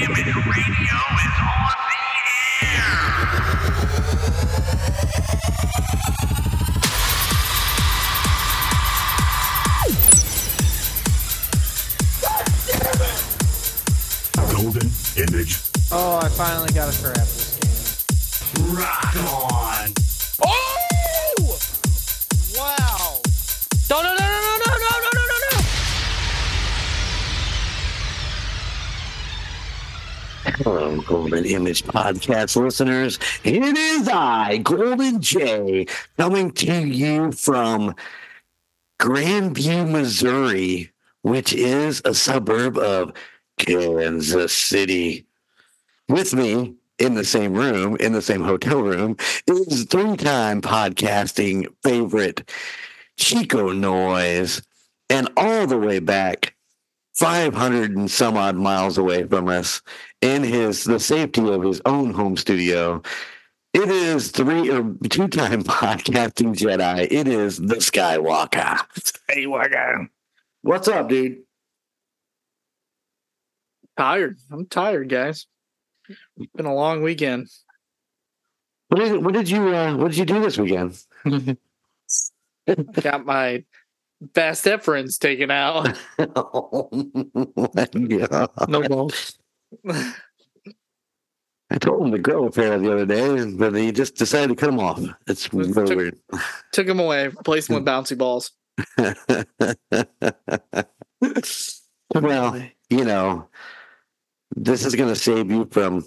Image Radio is on Podcast listeners. It is I, Golden J, coming to you from Grandview, Missouri, which is a suburb of Kansas City. With me in the same room, in the same hotel room, is three time podcasting favorite Chico Noise. And all the way back 500 and some odd miles away from us in his the safety of his own home studio. It is three or two time podcasting Jedi. It is the Skywalker. Skywalker. What's up, dude? Tired. I'm tired, guys. It's been a long weekend. What did what did you uh, what did you do this weekend? Got my vas deferens taken out. oh my God. No balls. I told him to grow a pair the other day, but he just decided to cut them off. It's really took- weird. Took them away, replaced them with bouncy balls. well, you know, this is going to save you from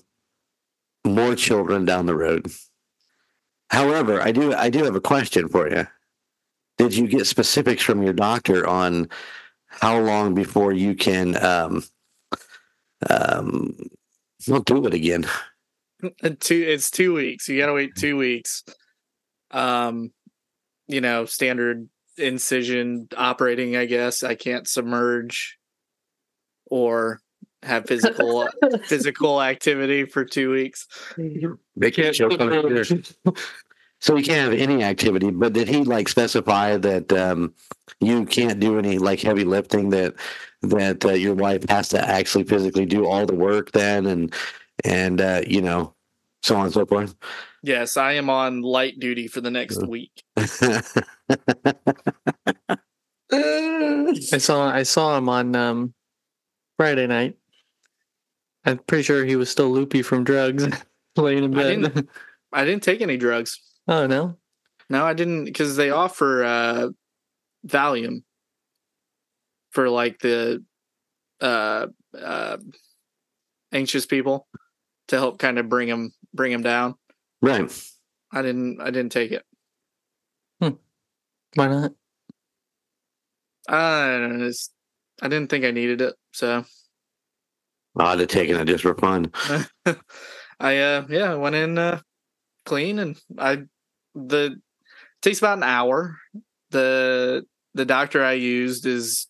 more children down the road. However, I do I do have a question for you. Did you get specifics from your doctor on how long before you can um um well do it again? Two. It's two weeks. You gotta wait two weeks. Um, you know, standard incision operating. I guess I can't submerge or have physical physical activity for two weeks. They can't choke on a computer. So you can't have any activity, but did he like specify that um, you can't do any like heavy lifting? That that uh, your wife has to actually physically do all the work then, and and uh, you know so on and so forth. Yes, I am on light duty for the next week. I saw I saw him on um, Friday night. I'm pretty sure he was still loopy from drugs, laying in I bed. didn't- I didn't take any drugs. Oh no! No, I didn't because they offer uh Valium for like the uh uh anxious people to help kind of bring them bring them down. right. I didn't I didn't take it. Hmm. Why not? I don't know, it's, I didn't think I needed it, so I'd have taken it just for fun. I uh yeah, I went in uh clean and I the takes about an hour. The the doctor I used is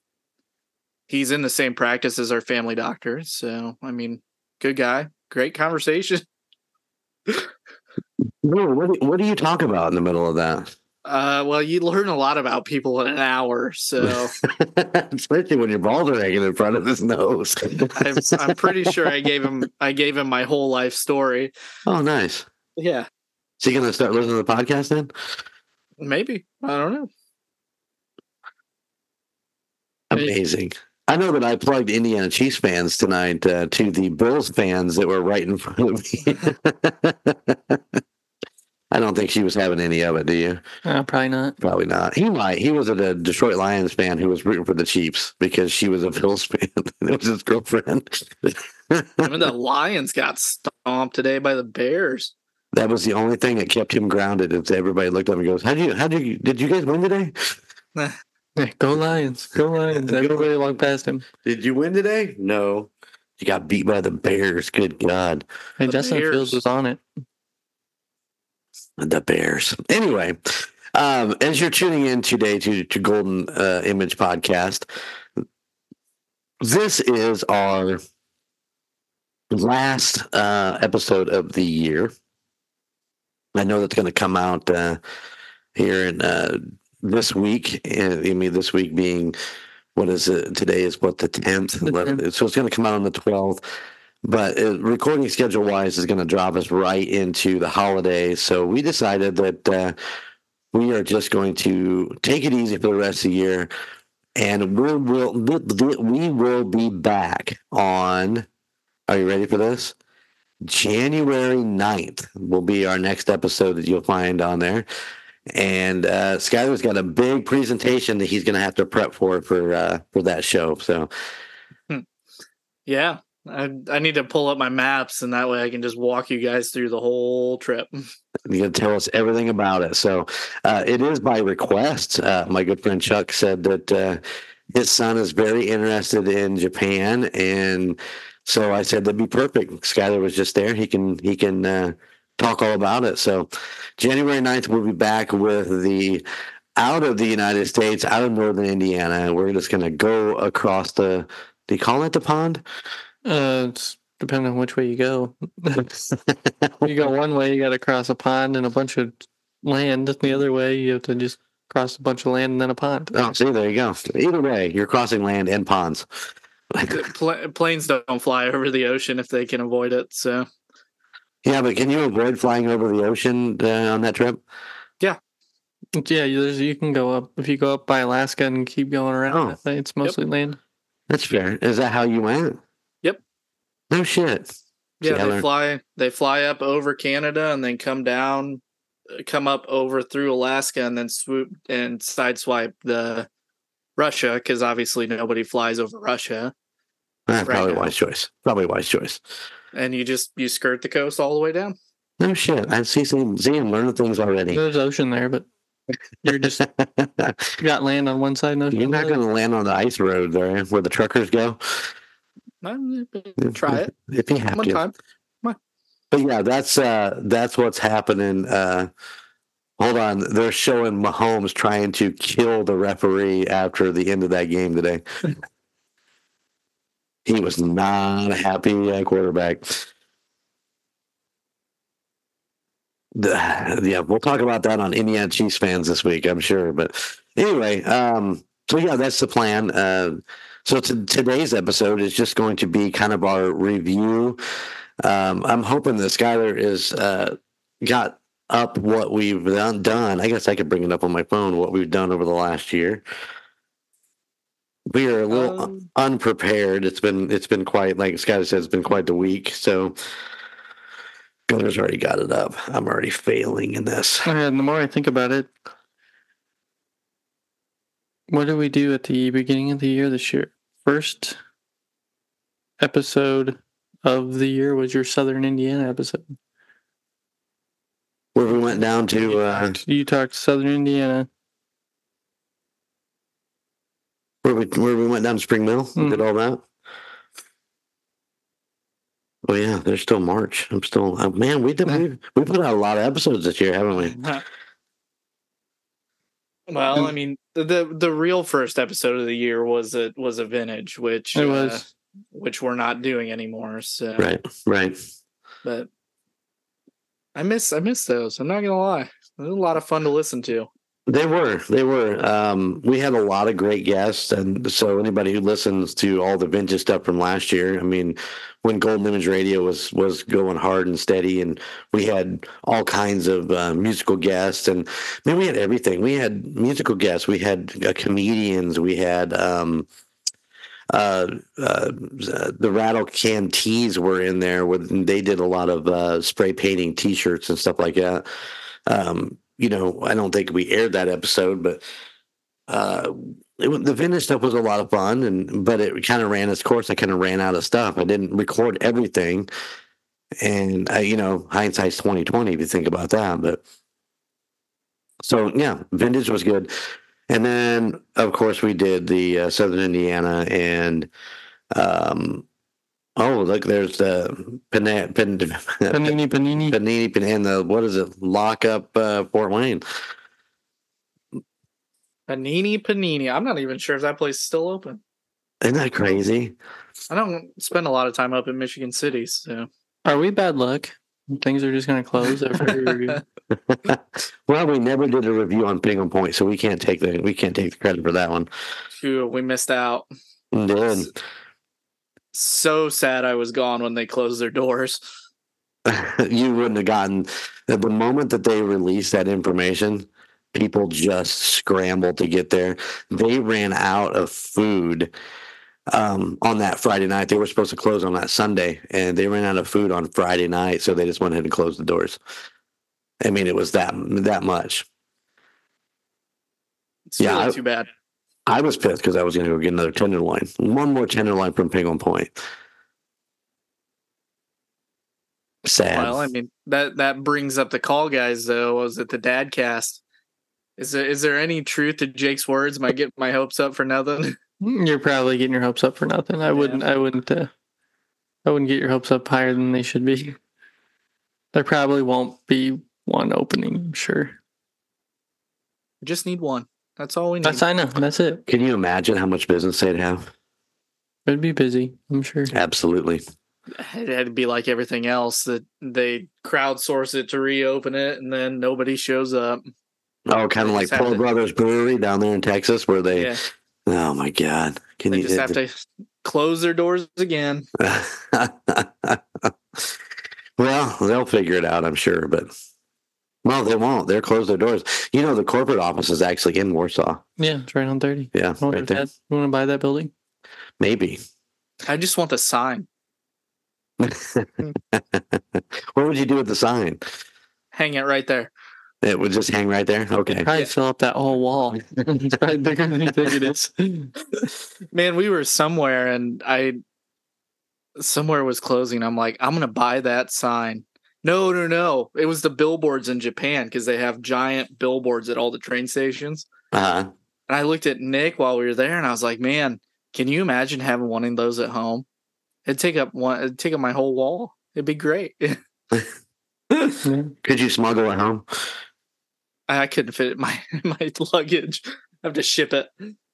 he's in the same practice as our family doctor, so I mean, good guy, great conversation. What do, what do you talk about in the middle of that? Uh well, you learn a lot about people in an hour, so Especially when your balls are hanging in front of his nose. I'm, I'm pretty sure I gave him I gave him my whole life story. oh, nice. Yeah, Is he going to start listening to the podcast then? maybe. I don't know. Amazing. I know that I plugged Indiana Chiefs fans tonight uh, to the Bills fans that were right in front of me. I don't think she was having any of it, do you? Uh, probably not. Probably not. He might. He was a Detroit Lions fan who was rooting for the Chiefs because she was a Bills fan. it was his girlfriend. I mean, the Lions got stomped today by the Bears. That was the only thing that kept him grounded. Is everybody looked up and goes, "How do you? How do you? Did you guys win today? Yeah, go Lions! Go Lions! Everybody walked past him. Did you win today? No. You got beat by the Bears. Good God. Hey, The Justin Bears. Fields was on it. The Bears. Anyway, um, as you're tuning in today to, to Golden uh, Image Podcast, this is our last uh, episode of the year. I know that's going to come out uh, here in uh, this week. uh, I mean, this week being what is it? Today is what the tenth. So it's going to come out on the twelfth. but uh, recording schedule wise is going to drop us right into the holidays. So we decided that uh, we are just going to take it easy for the rest of the year, and we will we will be back on. Are you ready for this? January 9th will be our next episode that you'll find on there. And uh, Skyler's got a big presentation that he's going to have to prep for for uh, for that show. So Yeah. I I need to pull up my maps and that way I can just walk you guys through the whole trip. You're going to tell us everything about it. So uh, it is by request. Uh, my good friend Chuck said that uh, his son is very interested in Japan, and so I said that'd be perfect. Skyler was just there; he can he can uh, talk all about it. So January 9th, we'll be back with the out of the United States, out of northern Indiana. We're just going to go across the. Do you call it the pond? Uh, it's depending on which way you go. you go one way, you got to cross a pond and a bunch of land. The other way, you have to just cross a bunch of land and then a pond. Oh, see, there you go. Either way, you're crossing land and ponds. Pla- planes don't fly over the ocean if they can avoid it. So Yeah, but can you avoid flying over the ocean uh, on that trip? Yeah, yeah. you can go up if you go up by Alaska and keep going around. Oh. It's mostly land. That's fair. Is that how you went? Yep. No shit. yeah, See, they fly they fly up over Canada and then come down, come up over through Alaska and then swoop and sideswipe the Russia because obviously nobody flies over Russia. Right probably now. wise choice. Probably wise choice. And you just you skirt the coast all the way down. No shit. I see. See, see I'm learning things already. There's ocean there, but you're just you got land on one side and ocean You're not going to land on the ice road there where the truckers go. Try it if you have one to. time. But yeah, that's uh that's what's happening. Uh hold on. They're showing Mahomes trying to kill the referee after the end of that game today. he was not a happy uh, quarterback. The- yeah, we'll talk about that on Indiana Chiefs fans this week, I'm sure. But anyway, um, so yeah, that's the plan. Uh, so to, today's episode is just going to be kind of our review. Um, I'm hoping that Skyler is uh, got up what we've done, done. I guess I could bring it up on my phone. What we've done over the last year. We are a little Um, unprepared. It's been it's been quite like Skyler said. It's been quite the week. So Gunner's already got it up. I'm already failing in this. And the more I think about it, what did we do at the beginning of the year this year? First episode of the year was your Southern Indiana episode. Where we went down to uh, You talked Southern Indiana. Where we where we went down to Spring Mill. Mhm. Did all that. Oh yeah, there's still March. I'm still uh, man. We did we, we put out a lot of episodes this year, haven't we? Well, I mean, the, the real first episode of the year was a was a vintage, which It uh, was. which we're not doing anymore. So, Right, right. but I miss I miss those. I'm not gonna lie, it was a lot of fun to listen to. They were. They were. Um, we had a lot of great guests, and so anybody who listens to all the vintage stuff from last year, I mean, when Golden Image Radio was was going hard and steady, and we had all kinds of uh, musical guests, and I mean, we had everything. We had musical guests, we had uh, comedians, we had. Um, uh, uh, the Rattle Can Tees were in there. With they did a lot of uh, spray painting T-shirts and stuff like that. Um, you know, I don't think we aired that episode, but uh, it, the vintage stuff was a lot of fun, and but it kind of ran its course. I kind of ran out of stuff. I didn't record everything, and I, you know, hindsight's twenty twenty if you think about that. But so yeah, vintage was good, and then of course we did the uh, Southern Indiana and. Um, Oh, look! There's the Pan- Pan- Panini Panini. Panini Pan- and the what is it? Lock up uh, Fort Wayne. Panini Panini. I'm not even sure if that place is still open. Isn't that crazy? I don't spend a lot of time up in Michigan City, so Are we bad luck? Things are just going to close every review. well, we never did a review on Penguin Point, so we can't take the we can't take the credit for that one. phew, we missed out. Did so sad I was gone when they closed their doors. you wouldn't have gotten at the moment that they released that information people just scrambled to get there they ran out of food um, on that friday night they were supposed to close on that sunday and they ran out of food on friday night so they just went ahead and closed the doors i mean it was that that much It's Yeah, really I- too bad. I was pissed because i was going to go get another tenderloin one more tenderloin from penguin point sad Well, I mean that that brings up the call guys though. Was it the dad cast? Is there is there any truth to Jake's words? Am I getting my hopes up for nothing? You're probably getting your hopes up for nothing. I wouldn't. I wouldn't. Uh, I wouldn't get your hopes up higher than they should be. There probably won't be one opening. I'm sure. We just need one. That's all we need. That's I know. That's it. can you imagine how much business they'd have It'd be busy. I'm sure. absolutely It'd be like everything else that they crowdsource it to reopen it and then nobody shows up. Oh, kind of like just have Poor Brothers Brewery down there in Texas, where they. yeah. Oh my God! Can They you just have to close their doors again. well, they'll figure it out, I'm sure, but well, they won't. They'll close their doors. You know, the corporate office is actually in Warsaw. Yeah, it's right on thirty. Yeah, I right there. that- You want to buy that building? Maybe. I just want the sign. what would you do with the sign? Hang it right there. It would just hang right there. Okay. Probably Yeah. fill up that whole wall. it's probably bigger than you think it is. Man, we were somewhere and I somewhere was closing. I'm like, I'm gonna buy that sign. No, no, no. It was the billboards in Japan because they have giant billboards at all the train stations. Uh, And I looked at Nick while we were there and I was like, man, can you imagine having one of those at home? It'd take up one it'd take up my whole wall. It'd be great. Could you smuggle it home? I couldn't fit it in my my luggage. I have to ship it.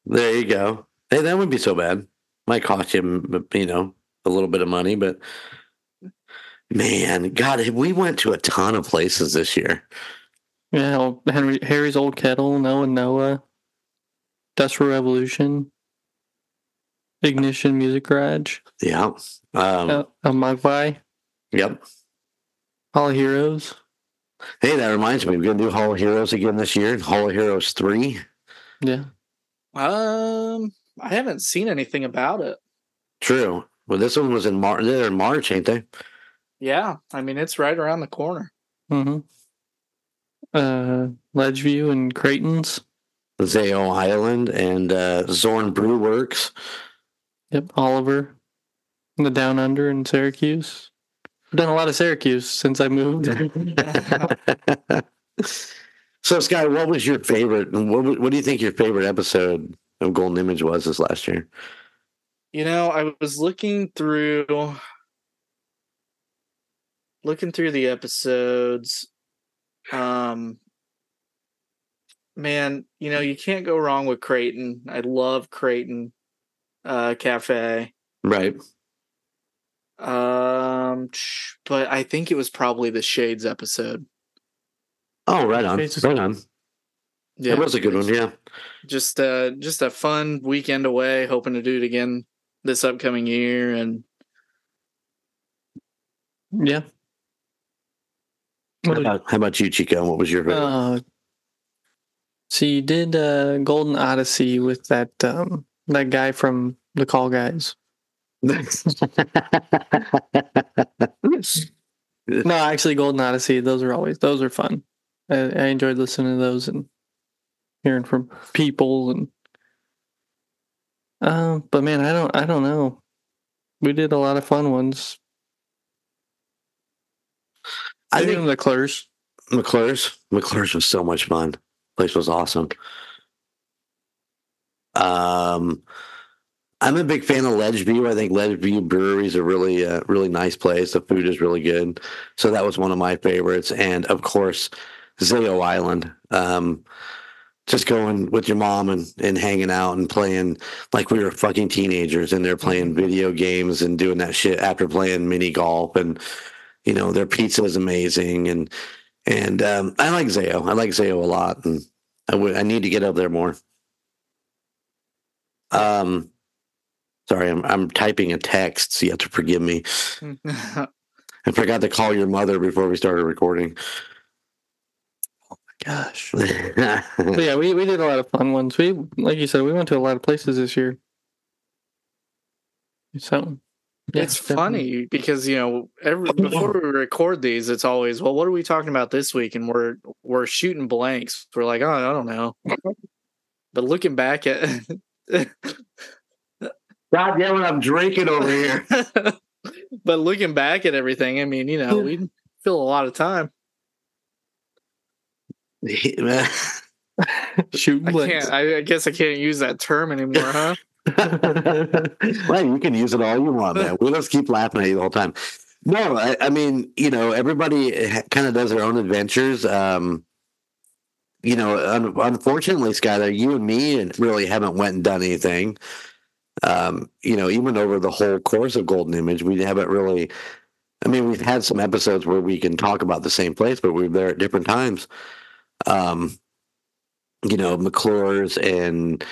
There you go. Hey, that wouldn't be so bad. Might cost you, you know, a little bit of money, but man, God, we went to a ton of places this year. Yeah, well, Henry Harry's old kettle, Noah Noah, Industrial Revolution, Ignition Music Garage, Yeah. Um, uh, a Mogwai, Yep. Hall of Heroes. Hey, that reminds me, we're gonna do Hall of Heroes again this year. Hall of Heroes three. Yeah, Um I haven't seen anything about it. True. Well, this one was in March. They're in March, ain't they? Yeah. I mean it's right around the corner. mm-hmm. Uh, Ledgeview and Creighton's. Zao Island and uh, Zorn Brew Works. Yep, Oliver, the Down Under in Syracuse. I've done a lot of Syracuse since I moved. so, Sky, what was your favorite? What, what do you think your favorite episode of Golden Image was this last year? You know, I was looking through looking through the episodes. Um man, you know, you can't go wrong with Creighton. I love Creighton uh cafe. Right. Um but I think it was probably the Shades episode. Oh, right on. Jesus. Right on. Yeah. It was a good one. Yeah. Just uh just a fun weekend away, hoping to do it again this upcoming year and yeah. How about, how about you, Chico? What was your favorite? Uh, so you did uh, Golden Odyssey with that um, that guy from the Call Guys. No, actually, Golden Odyssey. Those are always those are fun. I, I enjoyed listening to those and hearing from people and. Um, but man, I don't, I don't know. We did a lot of fun ones. I think Clers. McClure's. McClure's was so much fun. Place was awesome. Um, I'm a big fan of Ledgeview. I think Ledgeview Brewery is a really, uh, really nice place. The food is really good, so that was one of my favorites. And of course, Zao Island. Um, just going with your mom and, and hanging out and playing like we were fucking teenagers and they're playing video games and doing that shit after playing mini golf and you know their pizza is amazing and and um, I like Zayo. I like Zayo a lot, and I would I need to get up there more. Um, Sorry, I'm I'm typing a text, so you have to forgive me. I forgot to call your mother before we started recording. Oh my gosh. Yeah, we, we did a lot of fun ones. We like you said, we went to a lot of places this year. So yeah, it's definitely. funny because you know every before we record these, it's always well, what are we talking about this week? And we're we're shooting blanks. We're like, oh, I don't know. But looking back at, God damn it, I'm drinking over here. but looking back at everything, I mean, you know, we fill a lot of time. Shooting I. I, I guess I can't use that term anymore, huh? well, you can use it all you want, man. We'll just keep laughing at you the whole time. No, I, I mean, you know, everybody kind of does their own adventures. Um, you know, un- unfortunately, Skyler, you and me really haven't went and done anything. Um, you know, even over the whole course of Golden Image, we haven't really. I mean, we've had some episodes where we can talk about the same place, but we're there at different times. Um, you know, McClure's and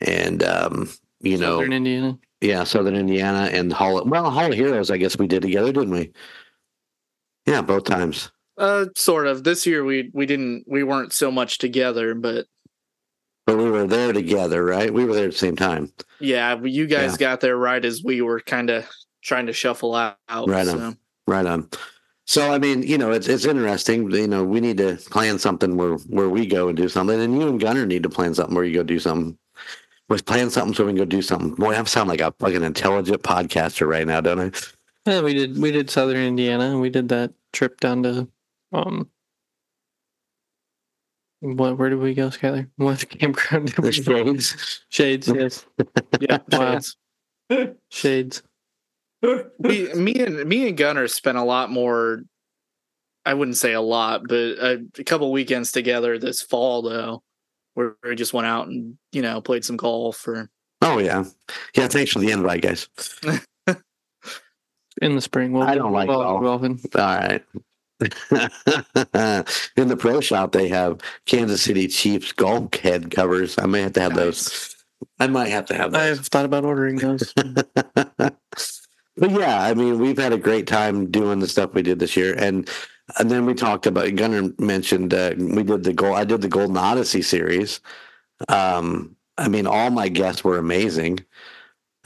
and um, you know, Southern Indiana. yeah, Southern Indiana and Hall. Of, Well, Hall of Heroes, I guess we did together, didn't we? Yeah, both times. Uh, sort of. This year we we didn't we weren't so much together, but But we were there together, right? We were there at the same time. yeah, you guys got there right as we were kind of trying to shuffle out. Right on. so. Right on. So I mean, you know, it's it's interesting. You know, we need to plan something where where we go and do something, and you and Gunner need to plan something where you go do something. Let's plan something so we can go do something. Boy, I sound like a fucking intelligent podcaster right now, don't I? Yeah, we did we did Southern Indiana and we did that trip down to um what where did we go, Skyler? What campground did The we go? shades. Shades, yes. Yeah, Wow. shades. Shades. we, me and me and Gunner spent a lot more. I wouldn't say a lot, but a, a couple weekends together this fall though, where we just went out and you know played some golf or Oh yeah, yeah. Thanks for the invite, guys. In the spring. We'll I don't like golf. golfing. All right. In the pro shop, they have Kansas City Chiefs golf head covers. I may have to have those. I might have to have those. I've thought about ordering those. but yeah, I mean, we've had a great time doing the stuff we did this year, and and then we talked about. Gunnar mentioned uh, we did the gold. I did the Golden Odyssey series. Um, I mean, all my guests were amazing.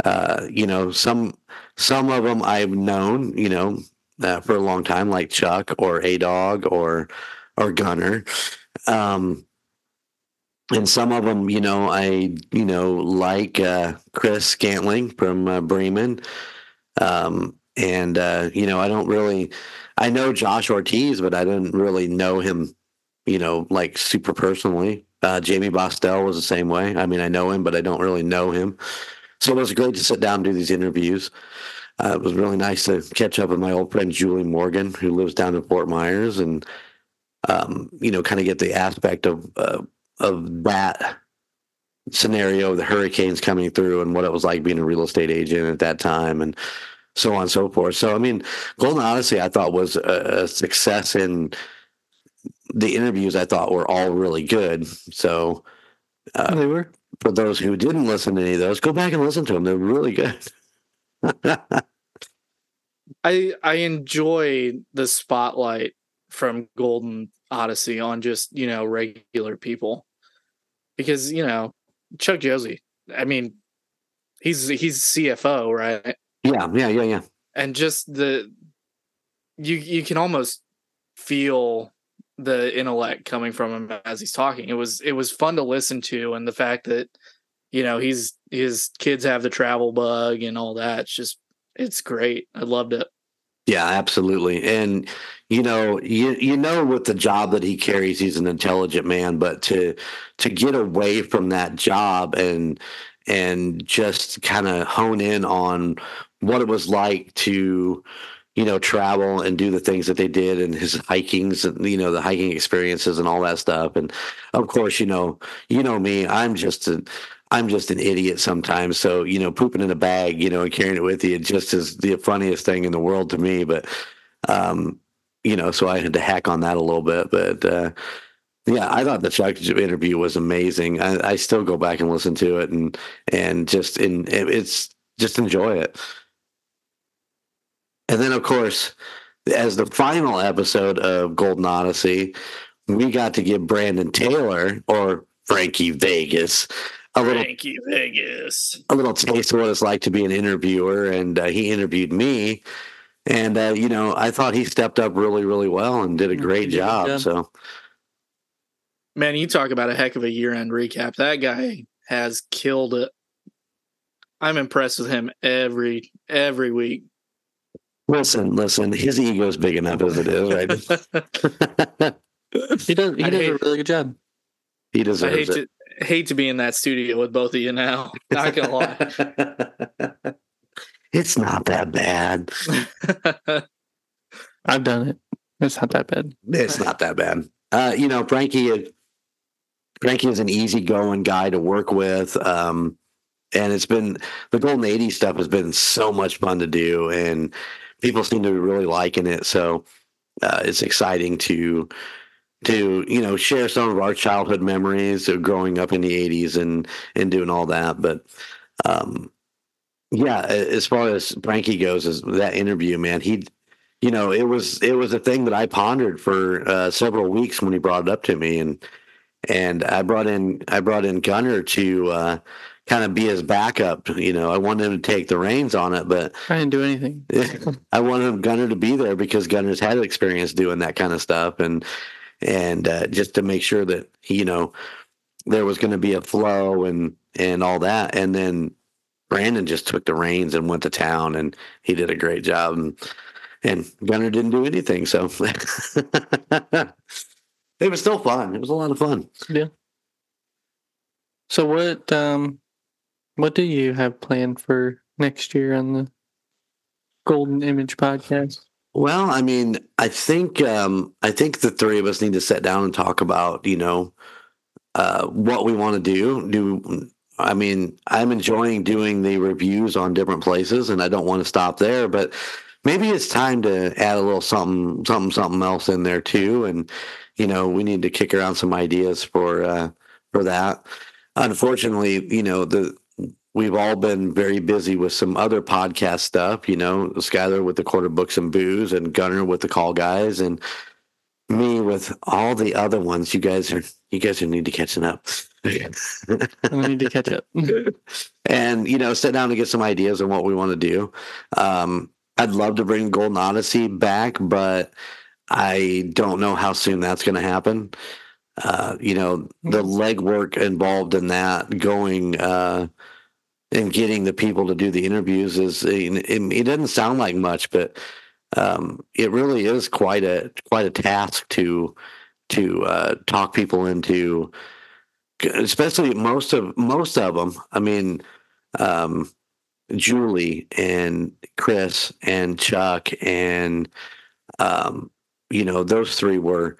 Uh, you know, some some of them I've known, you know, uh, for a long time, like Chuck or A Dog or or Gunner. Um, and some of them, you know, I you know like uh, Chris Scantling from uh, Bremen, um, and uh, you know I don't really, I know Josh Ortiz, but I didn't really know him, you know, like super personally. Uh, Jamie Bostel was the same way. I mean, I know him, but I don't really know him. So it was great to sit down and do these interviews. Uh, it was really nice to catch up with my old friend Julie Morgan, who lives down in Fort Myers, and um, you know, kind of get the aspect of uh, of that scenario, the hurricanes coming through, and what it was like being a real estate agent at that time, and so on and so forth. So, I mean, Golden Odyssey, I thought was a, a success in the interviews. I thought were all really good. So, uh, they were. for those who didn't listen to any of those, go back and listen to them. They're really good. I I enjoy the spotlight from Golden Odyssey on just you know regular people because you know Chuck Josie. I mean, he's he's CFO, right? Yeah, yeah, yeah, yeah. and just the you you can almost feel the intellect coming from him as he's talking. It was it was fun to listen to, and the fact that you know he's his kids have the travel bug and all that. It's just it's great. I loved it. Yeah, absolutely. And you know, you you know with the job that he carries, he's an intelligent man, but to to get away from that job and and just kind of hone in on what it was like to you know travel and do the things that they did and his hikings and you know the hiking experiences and all that stuff and of course you know you know me i'm just a i'm just an idiot sometimes so you know pooping in a bag you know and carrying it with you just is the funniest thing in the world to me but um you know so i had to hack on that a little bit but uh yeah, I thought the Chuck interview was amazing. I, I still go back and listen to it, and and just in it's just enjoy it. And then, of course, as the final episode of Golden Odyssey, we got to give Brandon Taylor or Frankie Vegas a little you, Vegas. a little taste of what it's like to be an interviewer, and uh, he interviewed me. And uh, you know, I thought he stepped up really, really well and did a great he did a good job. job. So Man, you talk about a heck of a year end recap. That guy has killed it. I'm impressed with him every every week. Listen, listen, his ego's big enough as it is, right? He does. He I does hate- a really good job. he I deserves hate it. to hate to be in that studio with both of you now. Not gonna lie. it's not that bad. I've done it. It's not that bad. It's not that bad. Uh, you know, Frankie. Frankie is an easygoing guy to work with, um, and it's been the Golden 80 stuff has been so much fun to do, and people seem to be really liking it. So uh, it's exciting to to you know share some of our childhood memories of growing up in the 80s and and doing all that. But um, yeah, as far as Frankie goes, as that interview, man, he you know it was it was a thing that i pondered for uh, several weeks when he brought it up to me and and i brought in i brought in gunner to uh, kind of be his backup you know i wanted him to take the reins on it but I didn't do anything. i wanted gunner to be there because gunner's had experience doing that kind of stuff and and uh, just to make sure that you know there was going to be a flow and and all that and then brandon just took the reins and went to town and he did a great job and and Gunner didn't do anything. So it was still fun. It was a lot of fun. Yeah. So what um what do you have planned for next year on the Golden Image podcast? Well, I mean, I think um, I think the three of us need to sit down and talk about you know uh, what we want to do. Do I mean I'm enjoying doing the reviews on different places, and I don't want to stop there, but maybe it's time to add a little something something something else in there too and you know we need to kick around some ideas for uh for that unfortunately you know the we've all been very busy with some other podcast stuff you know skyler with the court of books and booze and gunner with the call guys and me with all the other ones. You guys are you guys are need to catching up. I need to catch up. and you know sit down and get some ideas on what we want to do. Um i'd love to bring golden odyssey back but i don't know how soon that's going to happen. Uh you know the legwork involved in that going uh and getting the people to do the interviews is it, it doesn't sound like much but um it really is quite a quite a task to to uh talk people into especially most of most of them i mean um julie and chris and chuck and um you know those three were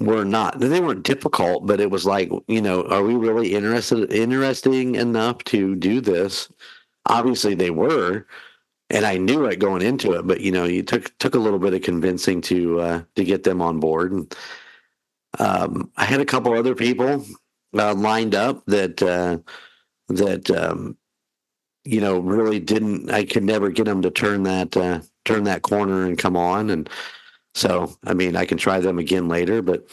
were not they weren't difficult but it was like you know are we really interested interesting enough to do this obviously they were and i knew it going into it but you know you took took a little bit of convincing to uh to get them on board and um i had a couple other people uh, lined up that uh, that um, you know really didn't. I could never get them to turn that uh, turn that corner and come on. And so, I mean, I can try them again later, but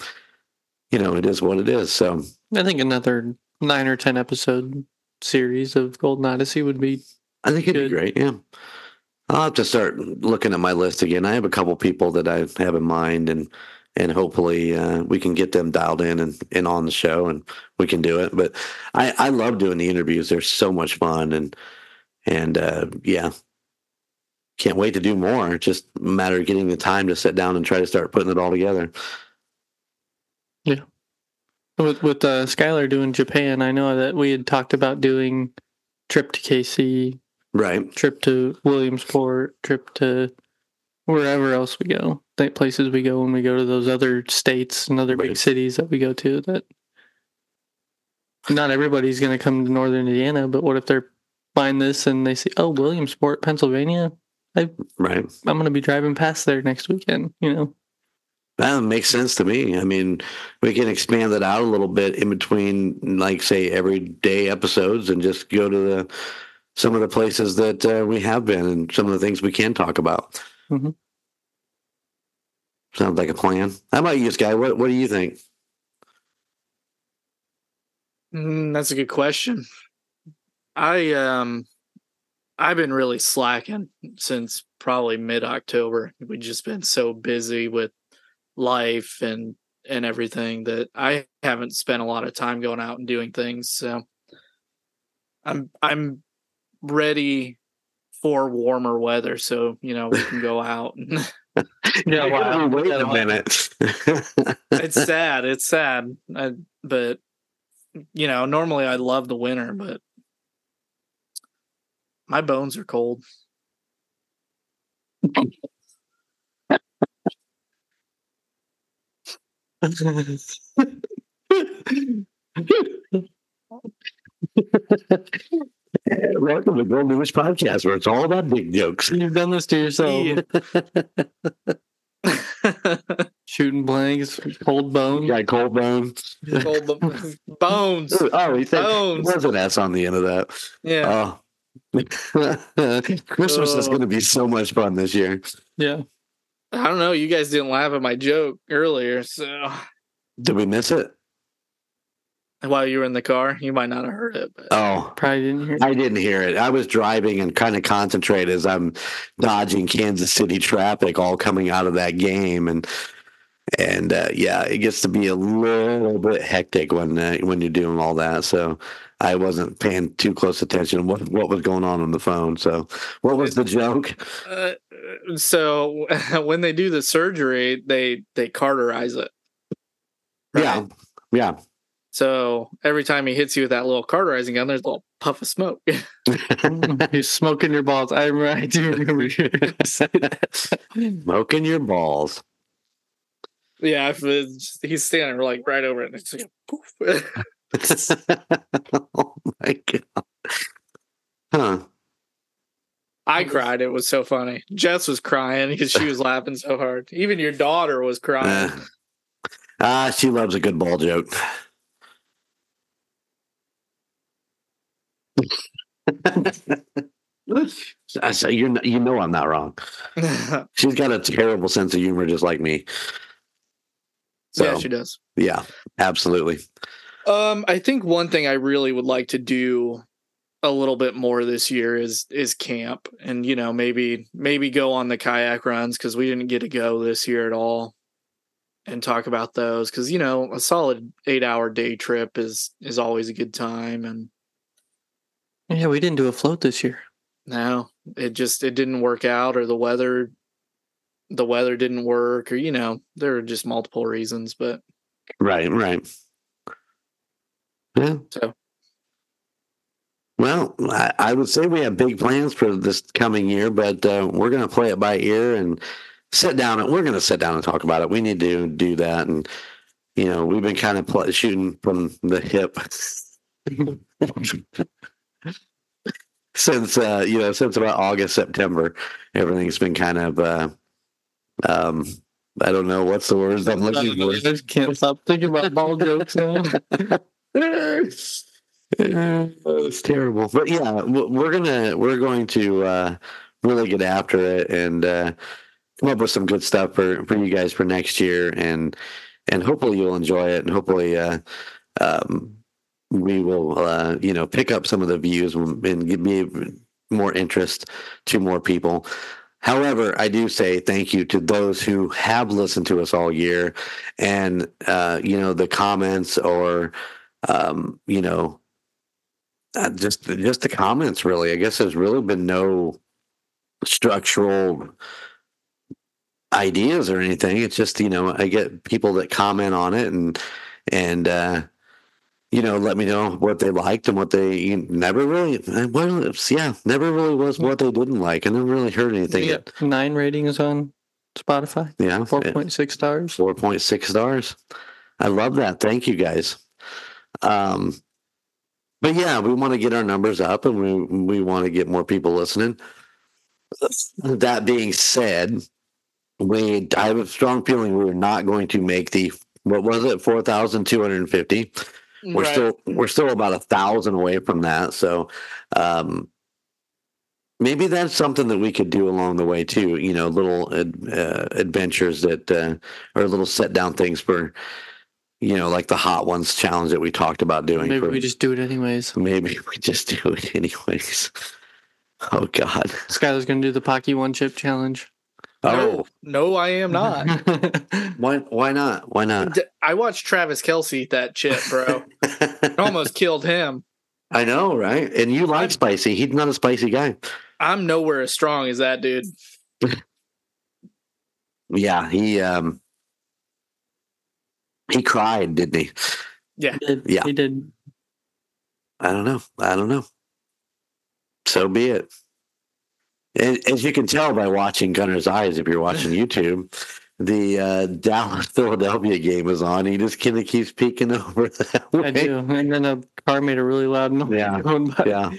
you know, it is what it is. So, I think another nine or ten episode series of Golden Odyssey would be I think it'd Good. be great. Yeah, I'll have to start looking at my list again. I have a couple people that I have in mind, and and hopefully uh, we can get them dialed in and, and on the show, and we can do it. But I I love doing the interviews. They're so much fun, and and uh, yeah, can't wait to do more. It's just a matter of getting the time to sit down and try to start putting it all together. Yeah. With with uh, Skyler doing Japan. I know that we had talked about doing trip to KC, Right. trip to Williamsport, trip to wherever else we go, the places we go when we go to those other states and other big cities that we go to. That not everybody's going to come to Northern Indiana, but what if they're find this and they see, oh, Williamsport, Pennsylvania? Right. I'm going to be driving past there next weekend. You know, That makes sense to me. I mean, we can expand it out a little bit in between, like say, everyday episodes, and just go to the some of the places that uh, we have been and some of the things we can talk about. Mhm. Sounds like a plan. How about you, Sky? What What do you think? Mm, that's a good question. I um I've been really slacking since probably mid October. We've just been so busy with life and and everything that I haven't spent a lot of time going out and doing things. So I'm I'm ready for warmer weather so you know we can go out and Yeah, wow. Wait Yeah, a wow. minute. it's sad it's sad I, but you know normally i love the winter but my bones are cold Welcome to Golden English Podcast, where it's all about big jokes. You've done this to yourself. Shooting blanks, cold bones. Got cold bones. cold bo- bones Oh, he said Bones. was an S on the end of that. yeah Oh. Christmas is going to be so much fun this year. Yeah. i don't know you guys didn't laugh at my joke earlier so Did we miss it? while you were in the car you might not have heard it but Oh, Probably didn't hear. It. I didn't hear it. I was driving and kind of concentrate as I'm dodging Kansas City traffic, all coming out of that game, and and uh, yeah, it gets to be a little bit hectic when uh, when you're doing all that. So I wasn't paying too close attention what what was going on on the phone. So what was the joke? uh, so when they do the surgery they they cauterize it Yeah, yeah. So every time he hits you with that little cauterizing gun, there's a little puff of smoke. You're smoking your balls. I remember. I do remember you say that. Smoking your balls. Yeah, if it's just- he's standing like right over it, and it's like poof. oh my god. Huh. I cried. It was so funny. Jess was crying because she was laughing so hard. Even your daughter was crying. Uh, Ah, she loves a good ball joke. I say you're you know I'm not wrong. She's got a terrible sense of humor, just like me. So yeah, yeah, she does. Yeah, absolutely. Um, I think one thing I really would like to do a little bit more this year is is camp, and you know maybe maybe go on the kayak runs because we didn't get to go this year at all, and talk about those because you know a solid eight hour day trip is is always a good time, and Yeah, we didn't do a float this year. no, it just it didn't work out, or the weather, the weather didn't work, or you know there are just multiple reasons, but Right, right. Yeah. so Well, I, I would say we have big plans for this coming year, but uh, we're going to play it by ear and sit down. And we're going to sit down and talk about it. We need to do that, and you know, we've been kind of pl- shooting from the hip since uh, you know since about August, September. Everything's been kind of. Uh, um, I don't know what's the words I'm looking for. I just can't stop thinking about ball jokes now. it's terrible, but yeah, we're gonna we're going to uh, really get after it and uh, come up with some good stuff for for you guys for next year, and and hopefully you'll enjoy it, and hopefully uh, um, we will uh, you know pick up some of the views and give me more interest to more people. However, I do say thank you to those who have listened to us all year, and uh, you know the comments or um, you know uh, just just the comments. Really, I guess there's really been no structural ideas or anything. It's just you know I get people that comment on it and and uh, you know let me know what they liked and what they never really well yeah never really was what they didn't like. I never really heard anything. Got nine ratings on Spotify. Yeah, Four point six stars. four point six stars. I love that. Thank you guys. Um, but yeah, we want to get our numbers up, and we we want to get more people listening. That being said, we I have a strong feeling we are not going to make the what was it four thousand two hundred and fifty. We're Right. still we're still about a thousand away from that. So, um, maybe that's something that we could do along the way too. You know, little ad- uh, adventures that uh, or little set down things for, you know, like the hot ones challenge that we talked about doing. Maybe for- we just do it anyways. maybe we just do it anyways. Oh God. Skyler's gonna do the Paqui One Chip Challenge. Oh, No, I am not. why? Why not? Why not? I watched Travis Kelce eat that chip, bro. It almost killed him. I know, right? And you like spicy. He's not a spicy guy. I'm nowhere as strong as that dude. Yeah, he um he cried, didn't he? He did. Yeah. He did. I don't know. I don't know. So be it. As you can tell by watching Gunner's eyes, if you're watching YouTube, the uh, Dallas Philadelphia game is on. He just kind of keeps peeking over that way. I do. And then a car made a really loud noise. Yeah. yeah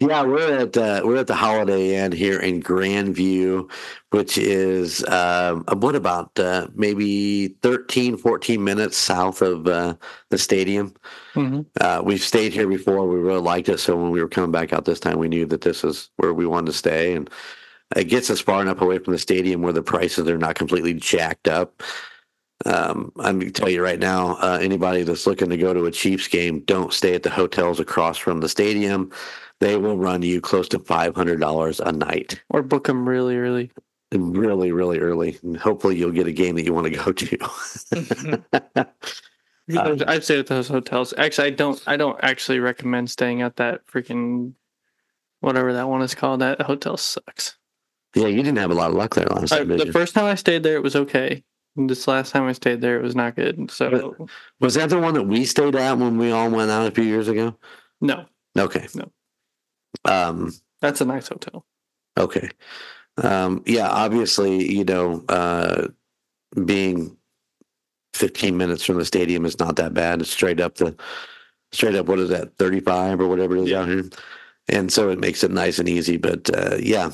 yeah we're at uh, we're at the holiday inn here in grandview which is um what about uh, maybe 13 14 minutes south of uh, the stadium Mhm. uh, we've stayed here before we really liked it so when we were coming back out this time we knew that this is where we wanted to stay and it gets us far enough away from the stadium where the prices are not completely jacked up um, I'm going to tell you right now, uh, anybody that's looking to go to a Chiefs game, don't stay at the hotels across from the stadium. They will run you close to five hundred dollars a night, Or book them really early. really, really early. And hopefully, you'll get a game that you want to go to. I've- I've stayed at those hotels. Actually, I don't. I don't actually recommend staying at that freaking whatever that one is called. That hotel sucks. yeah, you didn't have a lot of luck there last time. the first time I stayed there, it was okay. And This last time I stayed there, it was not good. So Was that the one that we stayed at when we all went out a few years ago? no, Okay. No. Um. that's a nice hotel. Okay. Um, yeah, obviously, you know, uh, being 15 minutes from the stadium is not that bad. It's straight up the, straight up, what is that, 35 or whatever it is out here. And so it makes it nice and easy. But uh, yeah,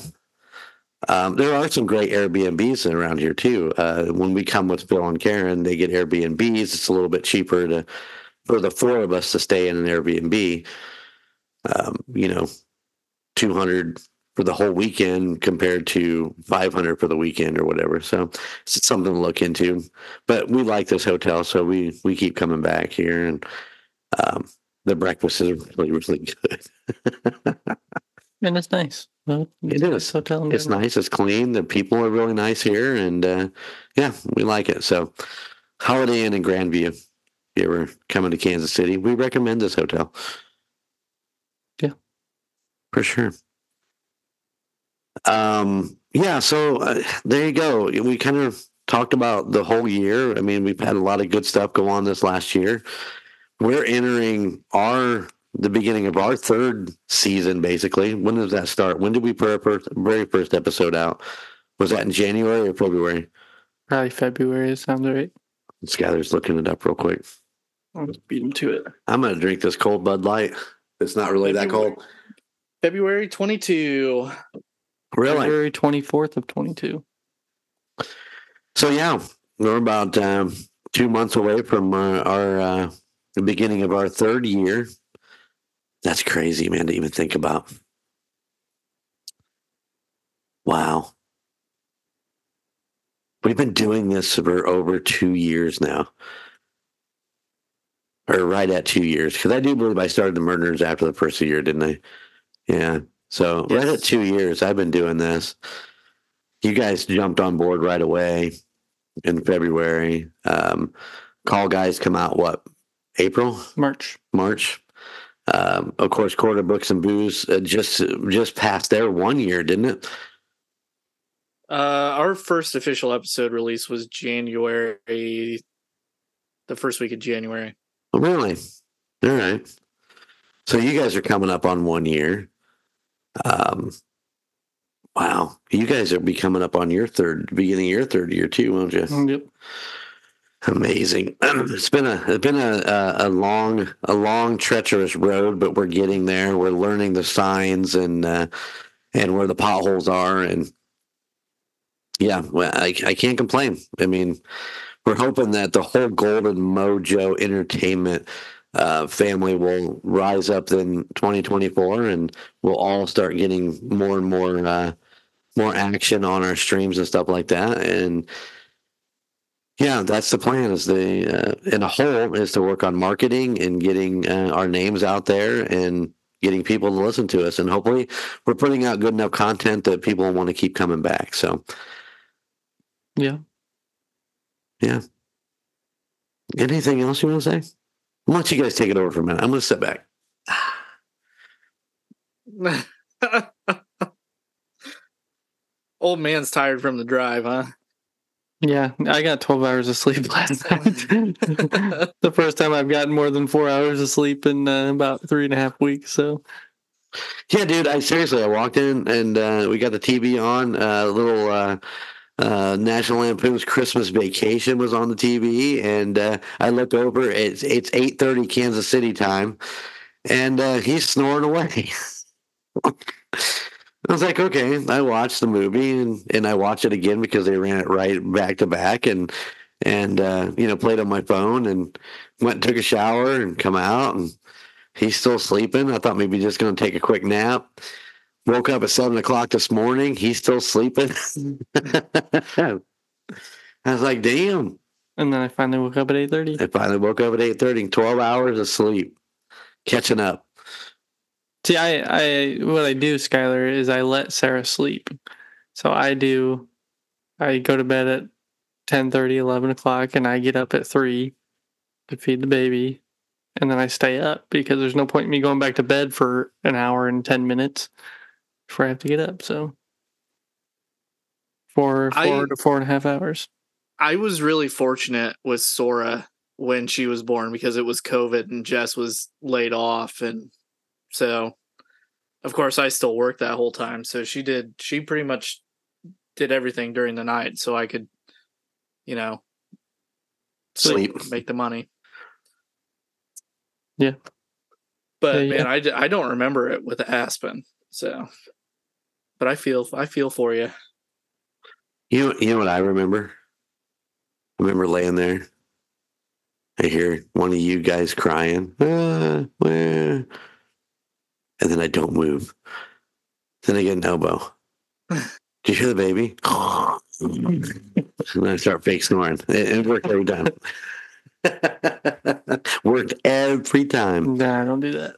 um, there are some great Airbnbs around here too. Uh, when we come with Phil and Karen, they get Airbnbs. It's a little bit cheaper to, for the four of us to stay in an Airbnb. Um, you know, 200 for the whole weekend compared to 500 for the weekend or whatever. So it's something to look into. But we like this hotel, so we we keep coming back here, and um, the breakfast is really really good. And it's nice. Well, It it's nice hotel. It's nice. It's clean. The people are really nice here, and uh, yeah, we like it. So Holiday Inn in Grandview. If you ever coming to Kansas City, we recommend this hotel. Yeah. for sure. Um, yeah, so uh, there you go. We kind of talked about the whole year. I mean, we've had a lot of good stuff go on this last year. We're entering our the beginning of our third season, basically. When does that start? When did we put our first, very first episode out? Was that in January or February? Probably February. It sounds right. Skyler's looking it up real quick. I'll beat him to it. I'm gonna drink this cold Bud Light. It's not really that cold. February 22. Really? February twenty fourth of twenty two. So yeah, we're about um, two months away from uh, our uh, the beginning of our third year. That's crazy, man, to even think about. Wow. We've been doing this for over two years now. Or right at two years. Because I do believe I started the murders after the first year, didn't I? Yeah. So right at two years, I've been doing this. You guys jumped on board right away in February. Um, call guys come out what? April, March. March. Um, of course, court of books and booze uh, just just passed their one year, didn't it? Uh, our first official episode release was January, the first week of January. Oh, really? All right. So you guys are coming up on one year. Um, wow, you guys will be coming up on your third, beginning of your third year too, won't you? Yep. Amazing. It's been a it's been a, a a long a long treacherous road, but we're getting there. We're learning the signs and uh, and where the potholes are, and yeah, well, I I can't complain. I mean, we're hoping that the whole Golden Mojo Entertainment uh, family will rise up in 2024, and we'll all start getting more and more uh, more action on our streams and stuff like that. And yeah, that's the plan. Is the uh, in a whole is to work on marketing and getting uh, our names out there and getting people to listen to us, and hopefully we're putting out good enough content that people want to keep coming back. So Yeah. yeah. Anything else you want to say? Why don't you guys take it over for a minute? I'm going to sit back. Old man's tired from the drive, huh? Yeah, I got 12 hours of sleep last night. the first time I've gotten more than four hours of sleep in uh, about three and a half weeks. So, Yeah, dude. I seriously, I walked in and uh, we got the TV on. A uh, little uh, National Lampoon's Christmas Vacation was on the TV, and uh, I looked over. It's it's eight thirty Kansas City time, and uh, he's snoring away. I was like, okay. I watched the movie and, and I watched it again because they ran it right back to back and and uh, you know played on my phone and went and took a shower and come out and he's still sleeping. I thought maybe just going to take a quick nap. Woke up at seven o'clock this morning. He's still sleeping. I was like, damn. and then I finally woke up at 8:30. I finally woke up at eight thirty. Twelve hours of sleep, catching up. See, I, I, what I do, Skyler, is I let Sarah sleep. So I do, I go to bed at 10 11 o'clock, and I get up at 3 to feed the baby. And then I stay up because there's no point in me going back to bed for an hour and 10 minutes before I have to get up. So four, I- four to four and a half hours. I was really fortunate with Sora when she was born because it was COVID and Jess was laid off. And so, of course, I still worked that whole time. So she did, she pretty much did everything during the night so I could, you know, Sleep. make the money. Yeah. But Yeah, yeah. I, I, d- I don't remember it with Aspen. So, but I feel, I feel for you. You know, you know what I remember? I remember laying there. I hear one of you guys crying, ah, where? and then I don't move. Then I get an elbow. Do you hear the baby? and then I start fake snoring. It, it worked every time. worked every time. Nah, don't do that.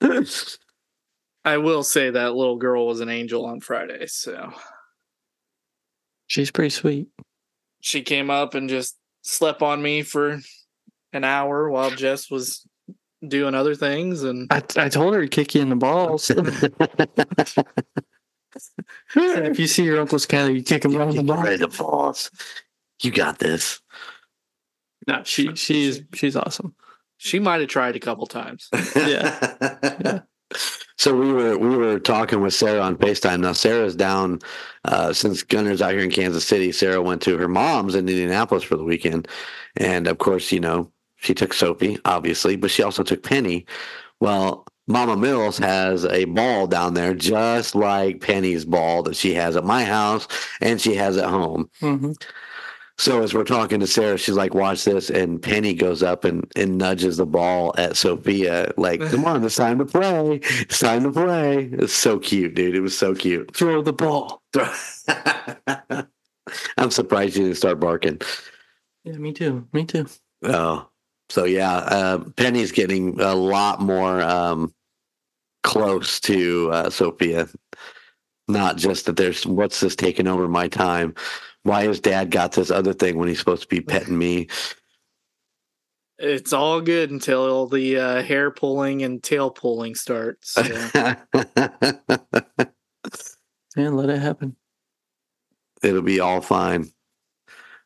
I will say that little girl was an angel on Friday. So She's pretty sweet. she came up and just slept on me for an hour while Jess was doing other things. And I, I told her to kick you in the balls. if you see your uncle's Skyler, you kick him right in the balls. Right, the balls. You got this. No, she she's she's awesome. she might have tried a couple times. Yeah. So we were we were talking with Sarah on FaceTime. Now Sarah's down uh, since Gunner's out here in Kansas City. Sarah went to her mom's in Indianapolis for the weekend, and of course, you know she took Sophie, obviously, but she also took Penny. Well, Mama Mills has a ball down there, just like Penny's ball that she has at my house and she has at home. hmm So as we're talking to Sarah, she's like, "Watch this," and Penny goes up and, and nudges the ball at Sophia, like, "Come on, it's time to play. It's time to play." It's so cute, dude. It was so cute. Throw the ball. I'm surprised you didn't start barking. Yeah, me too. Me too. Oh, so yeah, uh, Penny's getting a lot more um, close to uh, Sophia. Not just that there's what's this taking over my time. Why has Dad got this other thing when he's supposed to be petting me? It's all good until the uh, hair pulling and tail pulling starts. So. Yeah, let it happen. It'll be all fine.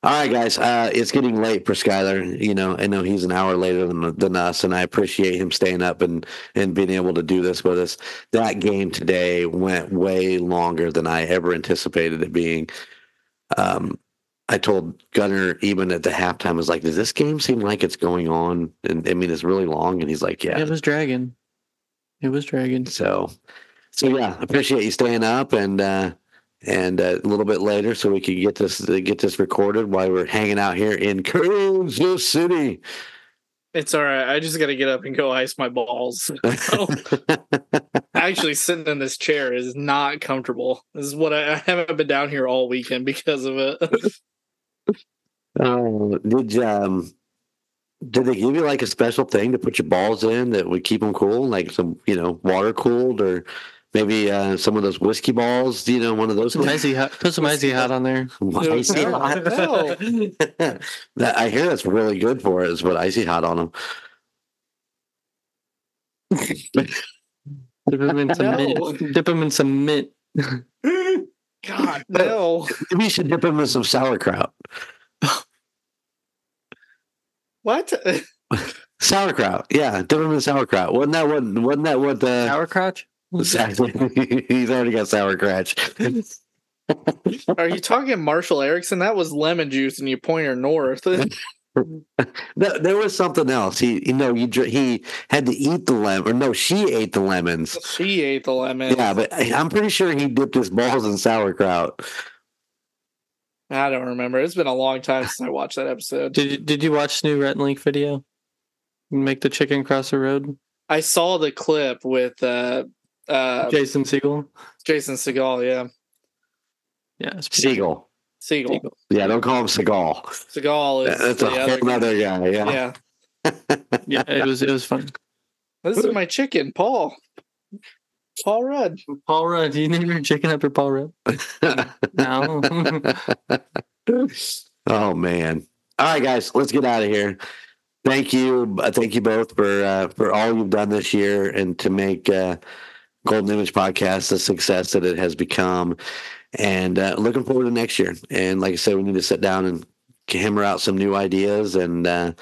All right, guys. Uh, it's getting late for Skyler. You know, I know he's an hour later than, than us, and I appreciate him staying up and and being able to do this with us. That game today went way longer than I ever anticipated it being. Um, I told Gunner even at the halftime, I was like, "Does this game seem like it's going on?" And I mean, it's really long. And he's like, "Yeah." It was dragging. It was dragging. So, so yeah, appreciate you staying up and uh, and uh, a little bit later so we could get this get this recorded while we're hanging out here in Kansas City. It's all right. I just got to get up and go ice my balls. Actually, sitting in this chair is not comfortable. This is what I, I haven't been down here all weekend because of it. Oh, did you, um, did they give you like a special thing to put your balls in that would keep them cool, like some you know water cooled or maybe uh, some of those whiskey balls? You know, one of those. Some icy hot, put some icy hot on there. Icy hot. that I hear that's really good for it. Is what icy hot on them. Dip them in some No. mint. Dip them in some mint. God, no. Maybe you should dip them in some sauerkraut. What? Sauerkraut, yeah, dip them in sauerkraut. Wasn't that what? Wasn't that what the? Sour crotch. Exactly. He's already got sauerkraut. Are you talking Marshall Eriksen? That was lemon juice, and you point her north. There, there was something else. He, you know, you he had to eat the lemon, or no, she ate the lemons. she ate the lemon. Yeah, but I- I'm pretty sure he dipped his balls in sauerkraut. I don't remember. It's been a long time since I watched that episode. Did you, did you watch the new Rhett and Link video? Make the chicken cross the road. I saw the clip with uh, uh, Jason Segel. Jason Segel. Yeah, Yeah, it's pretty Siegel. Segel. Yeah, don't call him Seagal. Seagal is That's a whole other guy. guy. Yeah. Yeah, Yeah, it was it was fun. this is my chicken, Paul. Paul Rudd. Paul Rudd. Do you name your chicken after Paul Rudd? No. oh man! All right, guys, let's get out of here. Thank you, uh, thank you both for uh, for all you've done this year and to make uh, Golden Image Podcast the success that it has become. And uh, looking forward to next year. And like I said, we need to sit down and hammer out some new ideas and uh,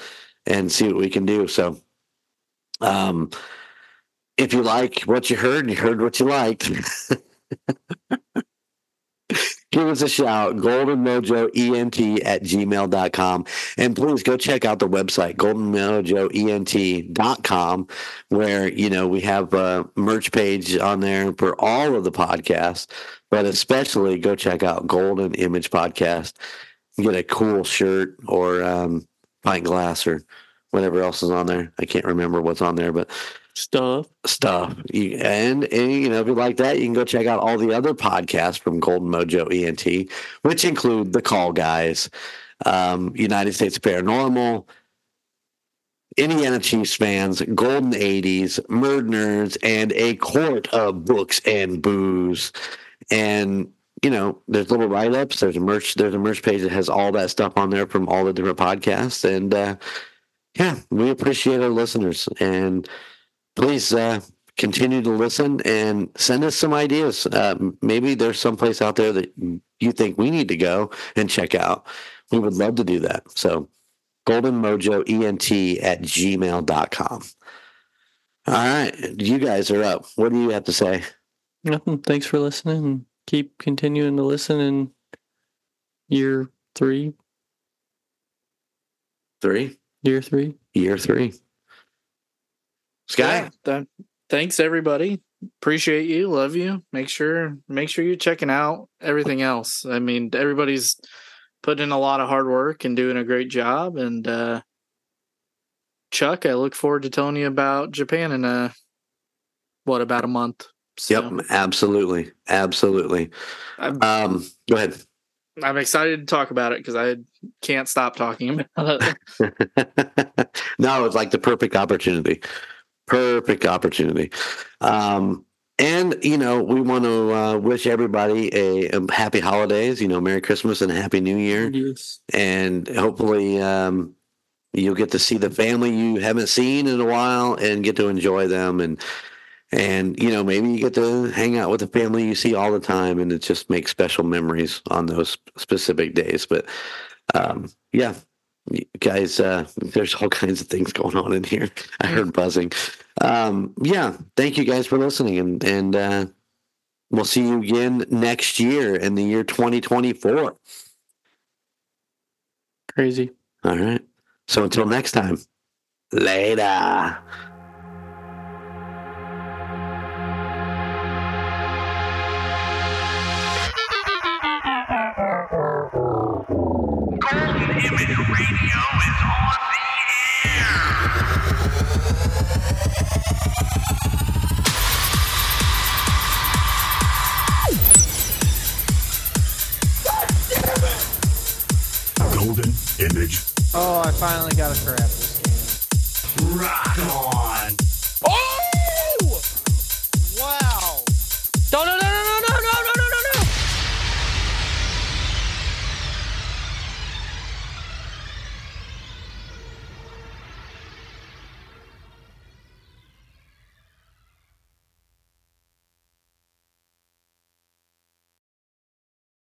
and see what we can do. So, um, if you like what you heard, and you heard what you liked. give us a shout golden mojo ent at gmail.com and please go check out the website golden mojo ent.com where you know we have a merch page on there for all of the podcasts but especially go check out golden image podcast. Get a cool shirt or um, pint glass or whatever else is on there. I can't remember what's on there but Stuff. stuff. And, and you know, if you like that, you can go check out all the other podcasts from Golden Mojo ENT, which include the Call Guys, um, United States Paranormal, Indiana Chiefs fans, Golden 80s, Murd Nerds, and a court of books and booze. And you know, there's little write ups. There's a merch. There's a merch page that has all that stuff on there from all the different podcasts. And uh, yeah, we appreciate our listeners and please uh, continue to listen and send us some ideas. Uh, maybe there's someplace out there that you think we need to go and check out. We would love to do that. So, golden mojo ent at gmail.com. All right. You guys are up. What do you have to say? Nothing. Thanks for listening. Keep continuing to listen in year three. Three. Year three. Year three. Sky? Yeah, th- thanks everybody. Appreciate you. Love you. Make sure make sure you're checking out everything else. I mean, everybody's putting in a lot of hard work and doing a great job. And uh Chuck, I look forward to telling you about Japan in a what about a month. So Yep. Absolutely. Absolutely. I'm, Um, go ahead. I'm excited to talk about it because I can't stop talking about it. no, it's like the perfect opportunity. Perfect opportunity. Um, and you know, we want to uh, wish everybody a, a happy holidays. You know, Merry Christmas and a Happy New Year. Yes. And hopefully, um, you'll get to see the family you haven't seen in a while and get to enjoy them. And and you know, maybe you get to hang out with the family you see all the time, and it just makes special memories on those specific days. But um, yeah, you guys, uh, there's all kinds of things going on in here. I heard buzzing. Um, yeah, thank you guys for listening, and and uh, we'll see you again next year in the year 2024. Crazy. All right. So until next time, later. Image. Oh, I finally got a crap this game. Rock on!